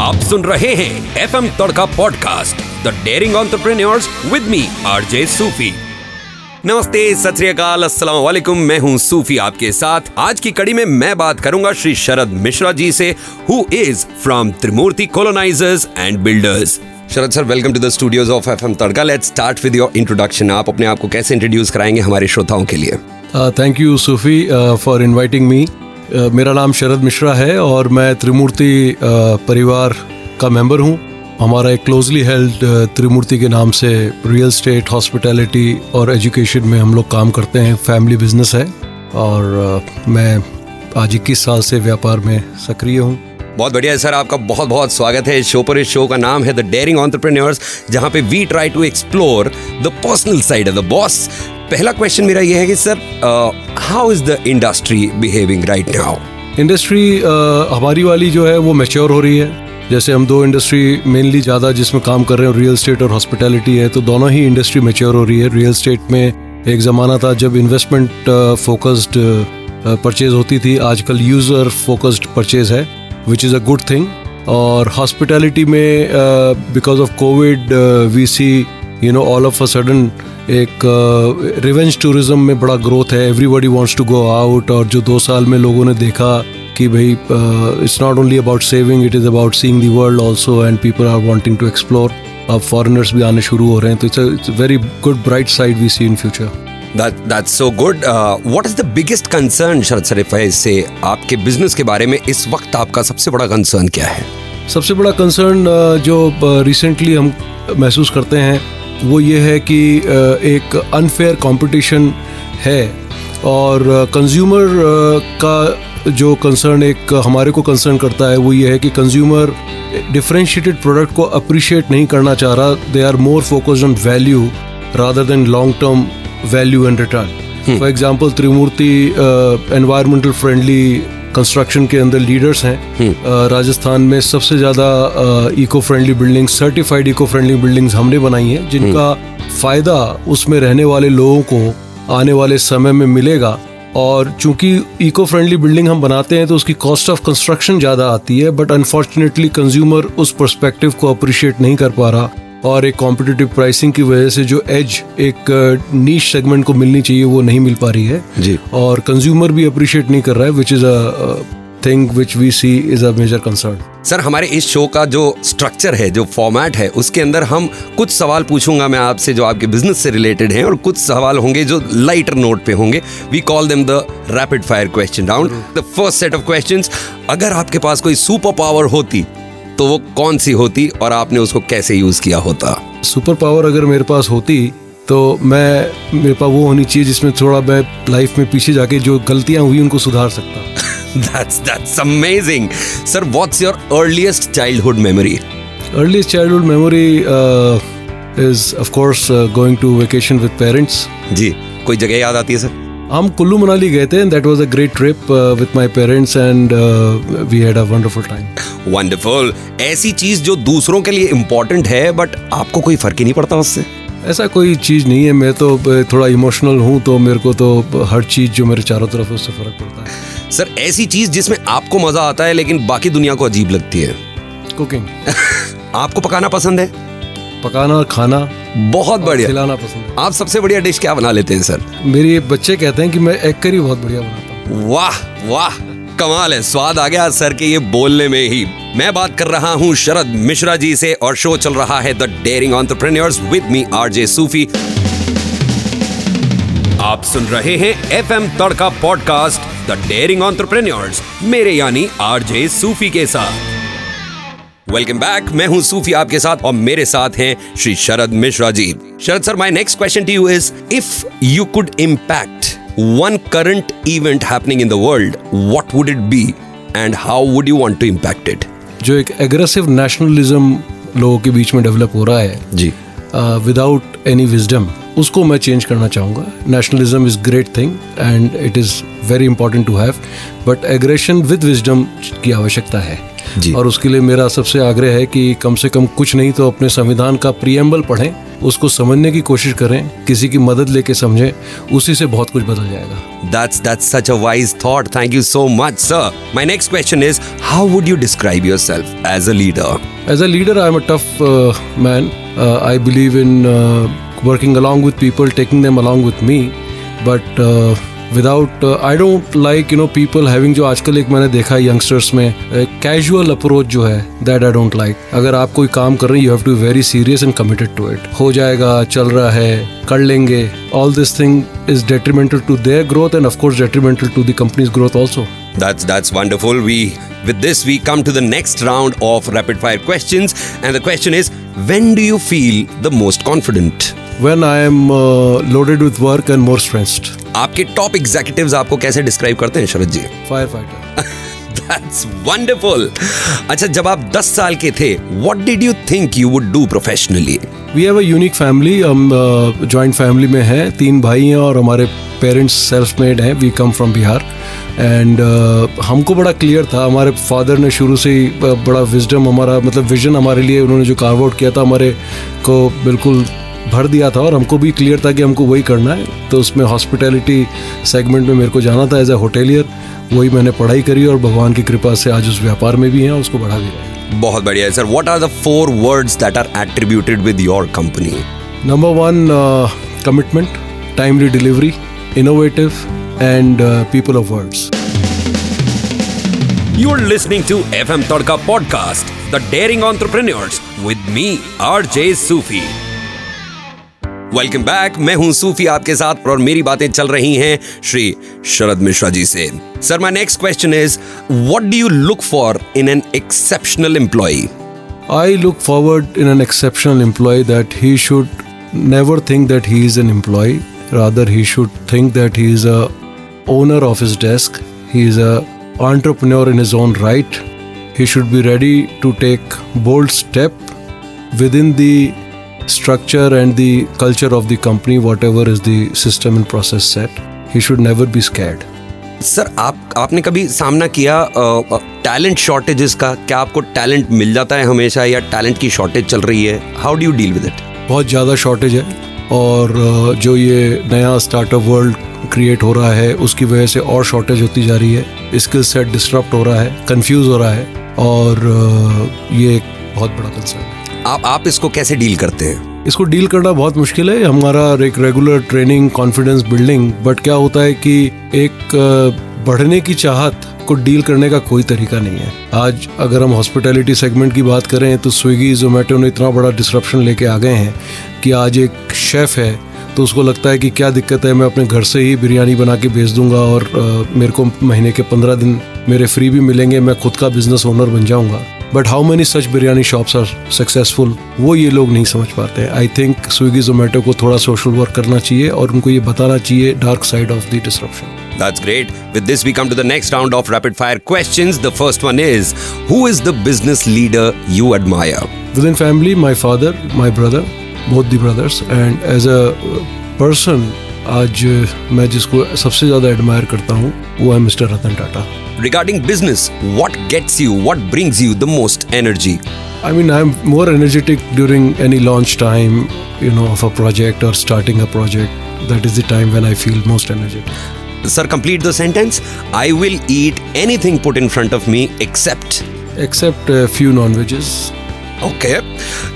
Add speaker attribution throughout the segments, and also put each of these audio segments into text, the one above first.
Speaker 1: आप सुन रहे हैं F M Tadka podcast the daring entrepreneurs with me RJ Sufi नमस्ते सत अस्सलाम वालेकुम मैं हूँ सूफी आपके साथ। आज की कड़ी में मैं बात करूँगा श्री शरद मिश्रा जी से who is from Trimurti colonisers and builders Sharad sir welcome to the studios of F M Tadka. Let's start with your introduction आप अपने आप को कैसे इंट्रोड्यूस कराएँगे हमारे श्रोताओं के लिए?
Speaker 2: Thank you Sufi for inviting me मेरा नाम शरद मिश्रा है और मैं त्रिमूर्ति परिवार का मेंबर हूँ। हमारा एक क्लोजली हेल्ड त्रिमूर्ति के नाम से रियल स्टेट हॉस्पिटैलिटी और एजुकेशन में हम लोग काम करते हैं। फैमिली बिज़नेस है और मैं आज इक्कीस साल से व्यापार में सक्रिय हूँ।
Speaker 1: बहुत बढ़िया है सर, आपका बहुत बहुत स्वागत है इस शो पर। इस शो का नाम है द डेयरिंग ऑन्टरप्रेन्योर्स जहाँ पे we try to explore the personal side of the boss पहला क्वेश्चन मेरा ये है कि sir how is the industry behaving right now
Speaker 2: industry हमारी वाली जो है, वो मेच्योर हो रही है। जैसे हम दो इंडस्ट्री मेनली ज़्यादा जिसमें काम कर रहे हैं रियल स्टेट और हॉस्पिटैलिटी है तो दोनों ही इंडस्ट्री मेच्योर हो रही है। रियल स्टेट में एक ज़माना था जब इन्वेस्टमेंट फोकस्ड परचेज होती थी। आजकल यूज़र फोकस्ड परचेज है which is a good thing और हॉस्पिटैलिटी में because of Covid we see you know all of a sudden एक रिवेंज टूरिज़्म में बड़ा ग्रोथ है। Everybody wants to go out और जो दो साल में लोगों ने देखा कि भाई it's not only about saving it is about seeing the world also and people are wanting to explore अब फॉरेनर्स भी आने शुरू हो रहे हैं तो it's a very good bright side we see in future
Speaker 1: That that's so good. Uh, what is the biggest concern, Sharad sir if I say आपके business के बारे में? इस वक्त आपका सबसे बड़ा कंसर्न क्या है?
Speaker 2: सबसे बड़ा कंसर्न जो रिसेंटली हम महसूस करते हैं वो ये है कि एक अनफेयर कंपटीशन है और कंज्यूमर का जो कंसर्न एक हमारे को कंसर्न करता है वो ये है कि कंज्यूमर डिफ्रेंशिएटेड प्रोडक्ट को अप्रिशिएट नहीं करना चाह रहा they are more focused on value rather than long term value and return for example Trimurti environmental friendly construction के अंदर लीडर्स हैं हम्म। राजस्थान में सबसे ज़्यादा eco friendly building certified eco friendly buildings हमने बनाई हैं जिनका हम्म। फ़ायदा उसमें रहने वाले लोगों को आने वाले समय में मिलेगा और चूँकि इको फ्रेंडली बिल्डिंग हम बनाते हैं तो उसकी कॉस्ट ऑफ़ कंस्ट्रक्शन ज़्यादा आती है बट अनफॉर्चुनेटली कंज्यूमर उस परस्पेक्टिव को अप्रिशिएट नहीं कर पा रहा और एक कॉम्पिटिटिव प्राइसिंग की वजह से जो एज एक नीच uh, सेगमेंट को मिलनी चाहिए वो नहीं मिल पा रही है।
Speaker 1: जी।
Speaker 2: और कंज्यूमर भी अप्रिशिएट नहीं कर रहा है which is a thing which we see is a major concern
Speaker 1: sir हमारे इस शो का जो स्ट्रक्चर है जो फॉर्मेट है उसके अंदर हम कुछ सवाल पूछूँगा मैं आपसे जो आपके बिज़नेस से रिलेटेड हैं और कुछ सवाल होंगे जो लाइटर नोट पे होंगे। We call them the rapid fire question round the first set of questions अगर आपके पास कोई सुपर पावर होती तो वो कौन सी होती और आपने उसको कैसे यूज़ किया होता
Speaker 2: सुपर पावर अगर मेरे पास होती तो मैं मेरे पास वो होनी चाहिए जिसमें थोड़ा मैं लाइफ में पीछे जाके जो गलतियाँ हुई उनको सुधार सकता
Speaker 1: that's that's amazing sir what's your earliest childhood memory
Speaker 2: earliest childhood memory uh, is of course uh, going to vacation with parents
Speaker 1: जी कोई जगह याद आती है सर
Speaker 2: हम कुल्लू मनाली गए थे that was a great trip with my parents and we had a wonderful time
Speaker 1: wonderful ऐसी चीज़ जो दूसरों के लिए इम्पोर्टेंट है बट आपको कोई फ़र्क ही नहीं पड़ता उससे?
Speaker 2: ऐसा कोई चीज़ नहीं है मैं तो uh, थोड़ा इमोशनल हूँ तो मेरे को तो हर चीज़ जो मेरे चारों तरफ़ है उससे फ़र्क पड़ता है।
Speaker 1: सर ऐसी चीज़ जिसमें आपको मज़ा आता है लेकिन बाकी दुनिया को अजीब लगती है।
Speaker 2: कुकिंग
Speaker 1: आपको पकाना पसंद है?
Speaker 2: पकाना और खाना
Speaker 1: बहुत बढ़िया।
Speaker 2: खिलाना पसंद है।
Speaker 1: आप सबसे बढ़िया डिश क्या बना लेते हैं सर?
Speaker 2: मेरे बच्चे कहते हैं कि मैं एग करी बहुत बढ़िया बनाता
Speaker 1: हूँ। वाह वाह कमाल है। स्वाद आ गया सर के ये बोलने में ही। मैं बात कर रहा हूँ शरद मिश्रा जी से और शो चल रहा है the daring entrepreneurs with me RJ Sufi आप सुन रहे हैं F M Tadka podcast the daring entrepreneurs मेरे यानी आरजे सूफी के साथ। वेलकम बैक मैं हूँ सूफी आपके साथ और मेरे साथ हैं Shri Sharad Mishra ji. Sharad sir my next question to you is if you could impact one current event happening in the world what would it be and how would you want to impact it
Speaker 2: जो एक aggressive nationalism लोगों के बीच में develop हो रहा है
Speaker 1: जी।
Speaker 2: Without any wisdom उसको मैं चेंज करना चाहूँगा। Nationalism is great thing and it is very important to have but aggression with wisdom की आवश्यकता है।
Speaker 1: जी।
Speaker 2: और उसके लिए मेरा सबसे आग्रह है कि कम से कम कुछ नहीं तो अपने संविधान का प्रियम्बल पढ़ें उसको समझने की कोशिश करें किसी की मदद लेके समझें उसी से बहुत कुछ बदल जाएगा। Working along with people, taking them along with me. But uh, without, uh, I don't like you know people having जो आजकल एक मैंने देखा है यंगस्टर्स में कैजुअल अप्रोच जो है दैट आई डोंट लाइक अगर आप कोई काम कर रहे हैं you have to very serious and committed to it हो जाएगा चल रहा है कर लेंगे all this thing is detrimental to their growth and of course detrimental to the company's growth also
Speaker 1: That's that's wonderful. We with this we come to the next round of rapid fire questions and the question is when do you feel the most confident?
Speaker 2: When I am uh, loaded with work and more stressed.
Speaker 1: आपके top executives आपको कैसे describe करते हैं शरद जी
Speaker 2: Firefighter.
Speaker 1: That's wonderful. अच्छा जब आप 10 साल के थे what did you think you would do professionally?
Speaker 2: We have a unique family हम जॉइंट फैमिली में हैं तीन भाई हैं और हमारे पेरेंट्स सेल्फ मेड हैं we come from Bihar and हमको बड़ा क्लियर था हमारे फादर ने शुरू से ही uh, बड़ा विजडम हमारा मतलब विजन हमारे लिए उन्होंने जो कार्व आउट किया था हमारे को बिल्कुल भर दिया था और हमको भी क्लियर था कि हमको वही करना है। तो उसमें हॉस्पिटैलिटी सेगमेंट में मेरे को जाना था एज ए होटेलियर वही मैंने पढ़ाई करी और भगवान की कृपा से आज उस व्यापार में भी हैं उसको बढ़ा भी रहे हैं।
Speaker 1: बहुत बढ़िया है। Sir what are the four words that are attributed with your company
Speaker 2: uh, commitment, timely delivery, innovative, and uh, people of words.
Speaker 1: You are listening to FM Tadka podcast, The Daring Entrepreneurs, with me, RJ Sufi. Welcome back मैं हूँ सूफी आपके साथ और मेरी बातें चल रही हैं श्री शरद मिश्रा जी से। Sir my next question is what do you look for in an exceptional employee
Speaker 2: I look forward in an exceptional employee that he should never think that he is an employee rather he should think that he is a owner of his desk he is a entrepreneur in his own right. He should be ready to take bold step within the structure and the culture of the company, whatever is the system and process set. He should never be scared.
Speaker 1: Sir आप आपने कभी सामना किया talent shortages का क्या आपको talent मिल जाता है हमेशा या टैलेंट की शॉर्टेज चल रही है how do you deal with it
Speaker 2: बहुत ज़्यादा शॉर्टेज है और जो ये नया स्टार्टअप वर्ल्ड क्रिएट हो रहा है उसकी वजह से और शॉर्टेज होती जा रही है स्किल सेट डिस्टर्ब हो रहा है कंफ्यूज हो रहा है और ये एक बहुत बड़ा कंसर्न है
Speaker 1: आप आप इसको कैसे डील करते हैं?
Speaker 2: इसको डील करना बहुत मुश्किल है। हमारा एक regular training confidence building but क्या होता है कि एक बढ़ने की चाहत को डील करने का कोई तरीका नहीं है। आज अगर हम हॉस्पिटैलिटी सेगमेंट की बात करें तो स्विगी जोमेटो ने इतना बड़ा डिसरप्शन लेके आ गए हैं कि आज एक शेफ़ है तो उसको लगता है कि क्या दिक्कत है मैं अपने घर से ही बिरयानी बना के भेज दूँगा और अ, मेरे को महीने के पंद्रह दिन मेरे फ्री भी मिलेंगे मैं खुद का बिज़नेस ओनर बन जाऊँगा। But how many such biryani shops are successful वो ये लोग नहीं समझ पाते हैं आई थिंक स्विगी जोमेटो को थोड़ा सोशल वर्क करना चाहिए और उनको ये बताना चाहिए dark side of the disruption
Speaker 1: That's great. With this, we come to the next round of rapid fire questions. The first one is Who is the business leader you admire?
Speaker 2: In family my father my brother both the brothers and as a person आज मैं जिसको सबसे ज़्यादा admire करता हूँ वो है mister Ratan Tata
Speaker 1: regarding business what gets you what brings you the most energy
Speaker 2: I mean I am more energetic during any launch time you know of a project और starting a project that is the time when I feel most
Speaker 1: energetic sir complete the sentence I will eat anything put in front of
Speaker 2: me except except few
Speaker 1: non vegs okay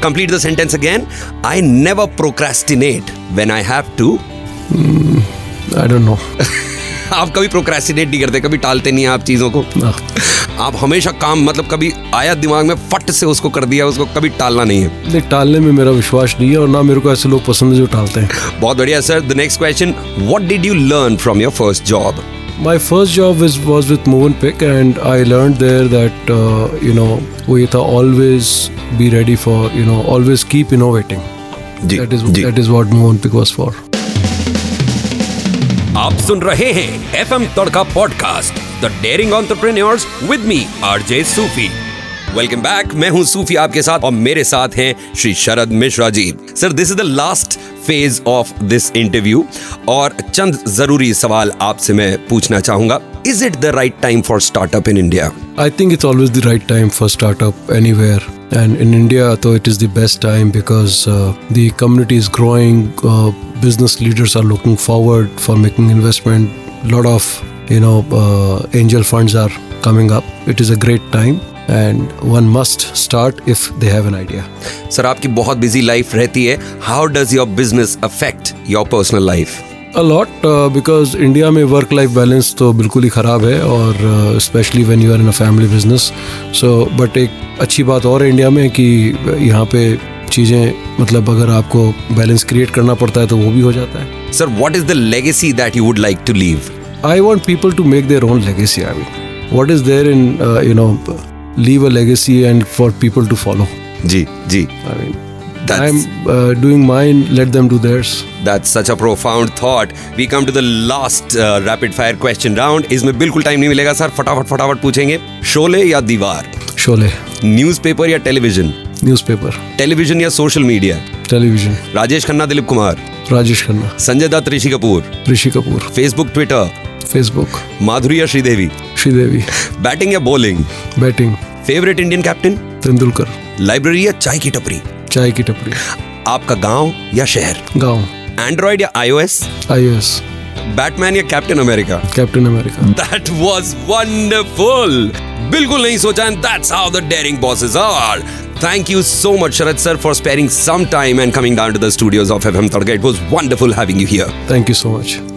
Speaker 1: complete the sentence again I never procrastinate when I have to
Speaker 2: I don't know.
Speaker 1: आप कभी procrastinate नहीं करते कभी टालते नहीं आप चीज़ों को
Speaker 2: No.
Speaker 1: आप हमेशा काम मतलब कभी आया दिमाग में फट से उसको कर दिया उसको कभी टालना नहीं है
Speaker 2: नहीं टालने में मेरा विश्वास नहीं है और ना मेरे को ऐसे लोग पसंद है जो टालते हैं
Speaker 1: बहुत बढ़िया sir the next question what did you learn from your first job
Speaker 2: My first job was, was with Movenpick and I learned there that, uh, you know, we था always be ready for, you know, always keep innovating.
Speaker 1: जी
Speaker 2: That is, that is what Movenpick was for.
Speaker 1: आप सुन रहे हैं F M Tadka podcast the daring entrepreneurs with me RJ Sufi welcome back मैं हूँ सूफी आपके साथ और मेरे साथ हैं Shri Sharad Mishra ji sir this is the last phase of this interview और चंद ज़रूरी सवाल आपसे मैं पूछना चाहूँगा is it the right time for startup in India
Speaker 2: I think it's always the right time for startup anywhere. And in India, though, it is the best time because uh, the growing. Uh, business leaders are looking forward for making investment. A lot of you know uh, angel funds are coming up. It is a great time, and one must start if they have an idea.
Speaker 1: Sir आपकी बहुत busy life रहती है how does your business affect your personal life
Speaker 2: a lot because India में work life balance तो बिल्कुल ही ख़राब है और specially when you are in a family business so but एक अच्छी बात और है इंडिया में कि यहाँ पे चीज़ें मतलब अगर आपको बैलेंस क्रिएट करना पड़ता है तो वो भी हो जाता है।
Speaker 1: Sir what is the legacy that you would like to leave
Speaker 2: I want people to make their own legacy I mean what is there in you know leave a legacy and for people to follow
Speaker 1: जी जी।
Speaker 2: I mean
Speaker 1: That's-
Speaker 2: I'm uh, doing mine, let them do theirs.
Speaker 1: That's such a profound thought. We come to the last uh, rapid fire question round. इसमें बिल्कुल time नहीं मिलेगा sir फटाफट फटाफट पूछेंगे। शोले या Deewar?
Speaker 2: Sholay,
Speaker 1: newspaper या टेलीविज़न
Speaker 2: newspaper,
Speaker 1: टेलीविज़न या social media
Speaker 2: television,
Speaker 1: Rajesh Khanna Dilip Kumar?
Speaker 2: Rajesh Khanna.
Speaker 1: Sanjay Dutt Rishi Kapoor?
Speaker 2: Rishi Kapoor,
Speaker 1: Facebook Twitter
Speaker 2: Facebook,
Speaker 1: Madhuri या श्रीदेवी?
Speaker 2: Sridevi,
Speaker 1: बैटिंग या bowling
Speaker 2: batting
Speaker 1: favourite Indian captain
Speaker 2: Tendulkar.
Speaker 1: Library या चाय की टपरी?
Speaker 2: चाय की टपरी.
Speaker 1: आपका गाँव या शहर?
Speaker 2: गाँव.
Speaker 1: एंड्रॉइड या आईओएस
Speaker 2: आईएएस
Speaker 1: बैटमैन या Captain America
Speaker 2: Captain America
Speaker 1: that was wonderful बिल्कुल नहीं सोचा and that's how the daring bosses are. Thank you so much, Sharad sir, for sparing some time and coming down to the studios of FM Tadka. It was wonderful having you here.
Speaker 2: Thank you so much.